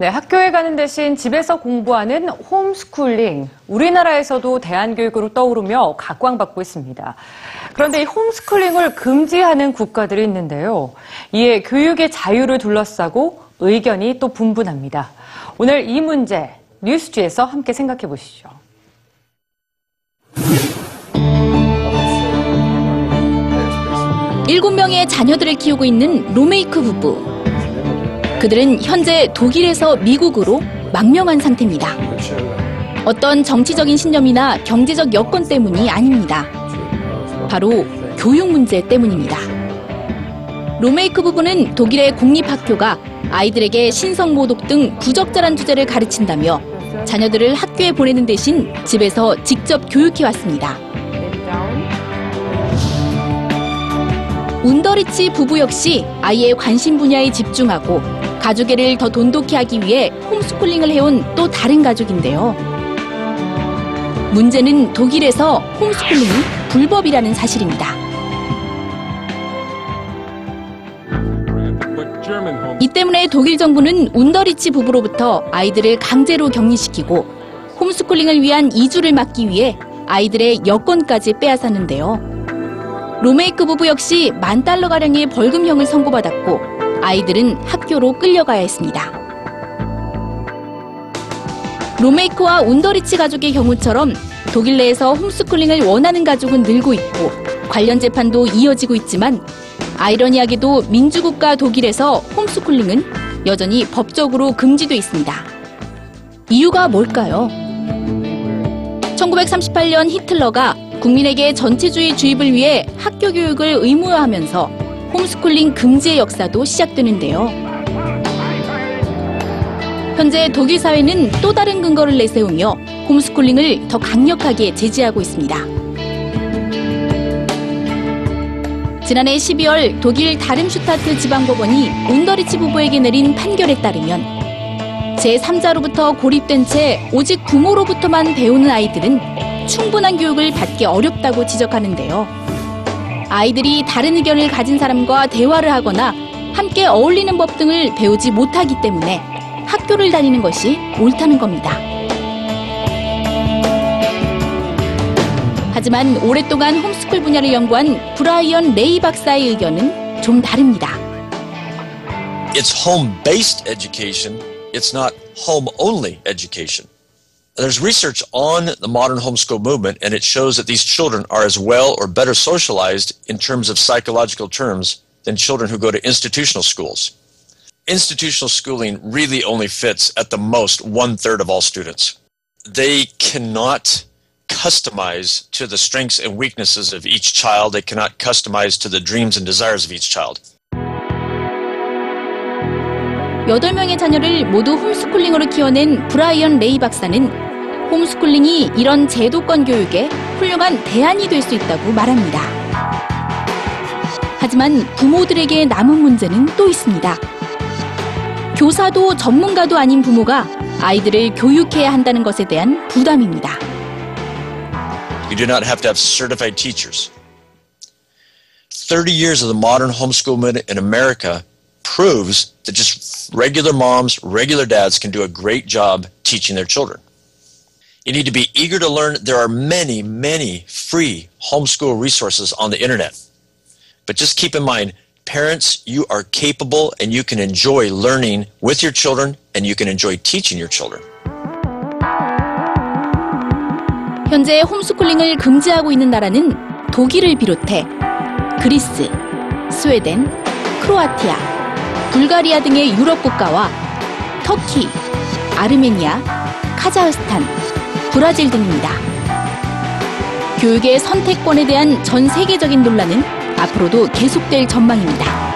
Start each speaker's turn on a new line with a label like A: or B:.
A: 네, 학교에 가는 대신 집에서 공부하는 홈스쿨링. 우리나라에서도 대안교육으로 떠오르며 각광받고 있습니다. 그런데 이 홈스쿨링을 금지하는 국가들이 있는데요. 이에 교육의 자유를 둘러싸고 의견이 또 분분합니다. 오늘 이 문제 뉴스지에서 함께 생각해 보시죠.
B: 일곱 명의 자녀들을 키우고 있는 로메이크 부부. 그들은 현재 독일에서 미국으로 망명한 상태입니다. 어떤 정치적인 신념이나 경제적 여건 때문이 아닙니다. 바로 교육 문제 때문입니다. 로메이크 부부는 독일의 공립학교가 아이들에게 신성모독 등 부적절한 주제를 가르친다며 자녀들을 학교에 보내는 대신 집에서 직접 교육해 왔습니다. 운더리치 부부 역시 아이의 관심 분야에 집중하고 가족애를 더 돈독히 하기 위해 홈스쿨링을 해온 또 다른 가족인데요. 문제는 독일에서 홈스쿨링이 불법이라는 사실입니다. 이 때문에 독일 정부는 운더리치 부부로부터 아이들을 강제로 격리시키고 홈스쿨링을 위한 이주를 막기 위해 아이들의 여권까지 빼앗았는데요. 로메이크 부부 역시 만 달러가량의 벌금형을 선고받았고 아이들은 학교로 끌려가야 했습니다. 로메이크와 운더리치 가족의 경우처럼 독일 내에서 홈스쿨링을 원하는 가족은 늘고 있고 관련 재판도 이어지고 있지만 아이러니하게도 민주국가 독일에서 홈스쿨링은 여전히 법적으로 금지돼 있습니다. 이유가 뭘까요? 1938년 히틀러가 국민에게 전체주의 주입을 위해 학교 교육을 의무화하면서 홈스쿨링 금지의 역사도 시작되는데요. 현재 독일 사회는 또 다른 근거를 내세우며 홈스쿨링을 더 강력하게 제지하고 있습니다. 지난해 12월 독일 다름슈타트 지방법원이 운더리치 부부에게 내린 판결에 따르면 제3자로부터 고립된 채 오직 부모로부터만 배우는 아이들은 충분한 교육을 받기 어렵다고 지적하는데요. 아이들이 다른 의견을 가진 사람과 대화를 하거나 함께 어울리는 법 등을 배우지 못하기 때문에 학교를 다니는 것이 옳다는 겁니다. 하지만 오랫동안 홈스쿨 분야를 연구한 브라이언 레이 박사의 의견은 좀 다릅니다.
C: It's home based education, it's not home only education. There's research on the modern homeschool movement, and it shows that these children are as well or better socialized in terms of psychological terms than children who go to institutional schools. Institutional schooling really only fits at the most one third of all students. They cannot customize to the strengths and weaknesses of each child. They cannot customize to the dreams and desires of each child.
B: 8명의 자녀를 모두 홈스쿨링으로 키워낸 브라이언 레이 박사는 홈스쿨링이 이런 제도권 교육에 훌륭한 대안이 될 수 있다고 말합니다. 하지만 부모들에게 남은 문제는 또 있습니다. 교사도 전문가도 아닌 부모가 아이들을 교육해야 한다는 것에 대한 부담입니다.
C: You do not have to have certified teachers. 30 years of the modern homeschool movement in America proves that just regular moms, regular dads can do a great job teaching their children. You need to be eager to learn. There are many, many free homeschool resources on the internet. But just keep in mind, parents, you are capable and you can enjoy learning with your children and you can enjoy teaching your children.
B: 현재 홈스쿨링을 금지하고 있는 나라는 독일을 비롯해 그리스, 스웨덴, 크로아티아, 불가리아 등의 유럽 국가와 터키, 아르메니아, 카자흐스탄, 브라질 등입니다. 교육의 선택권에 대한 전 세계적인 논란은 앞으로도 계속될 전망입니다.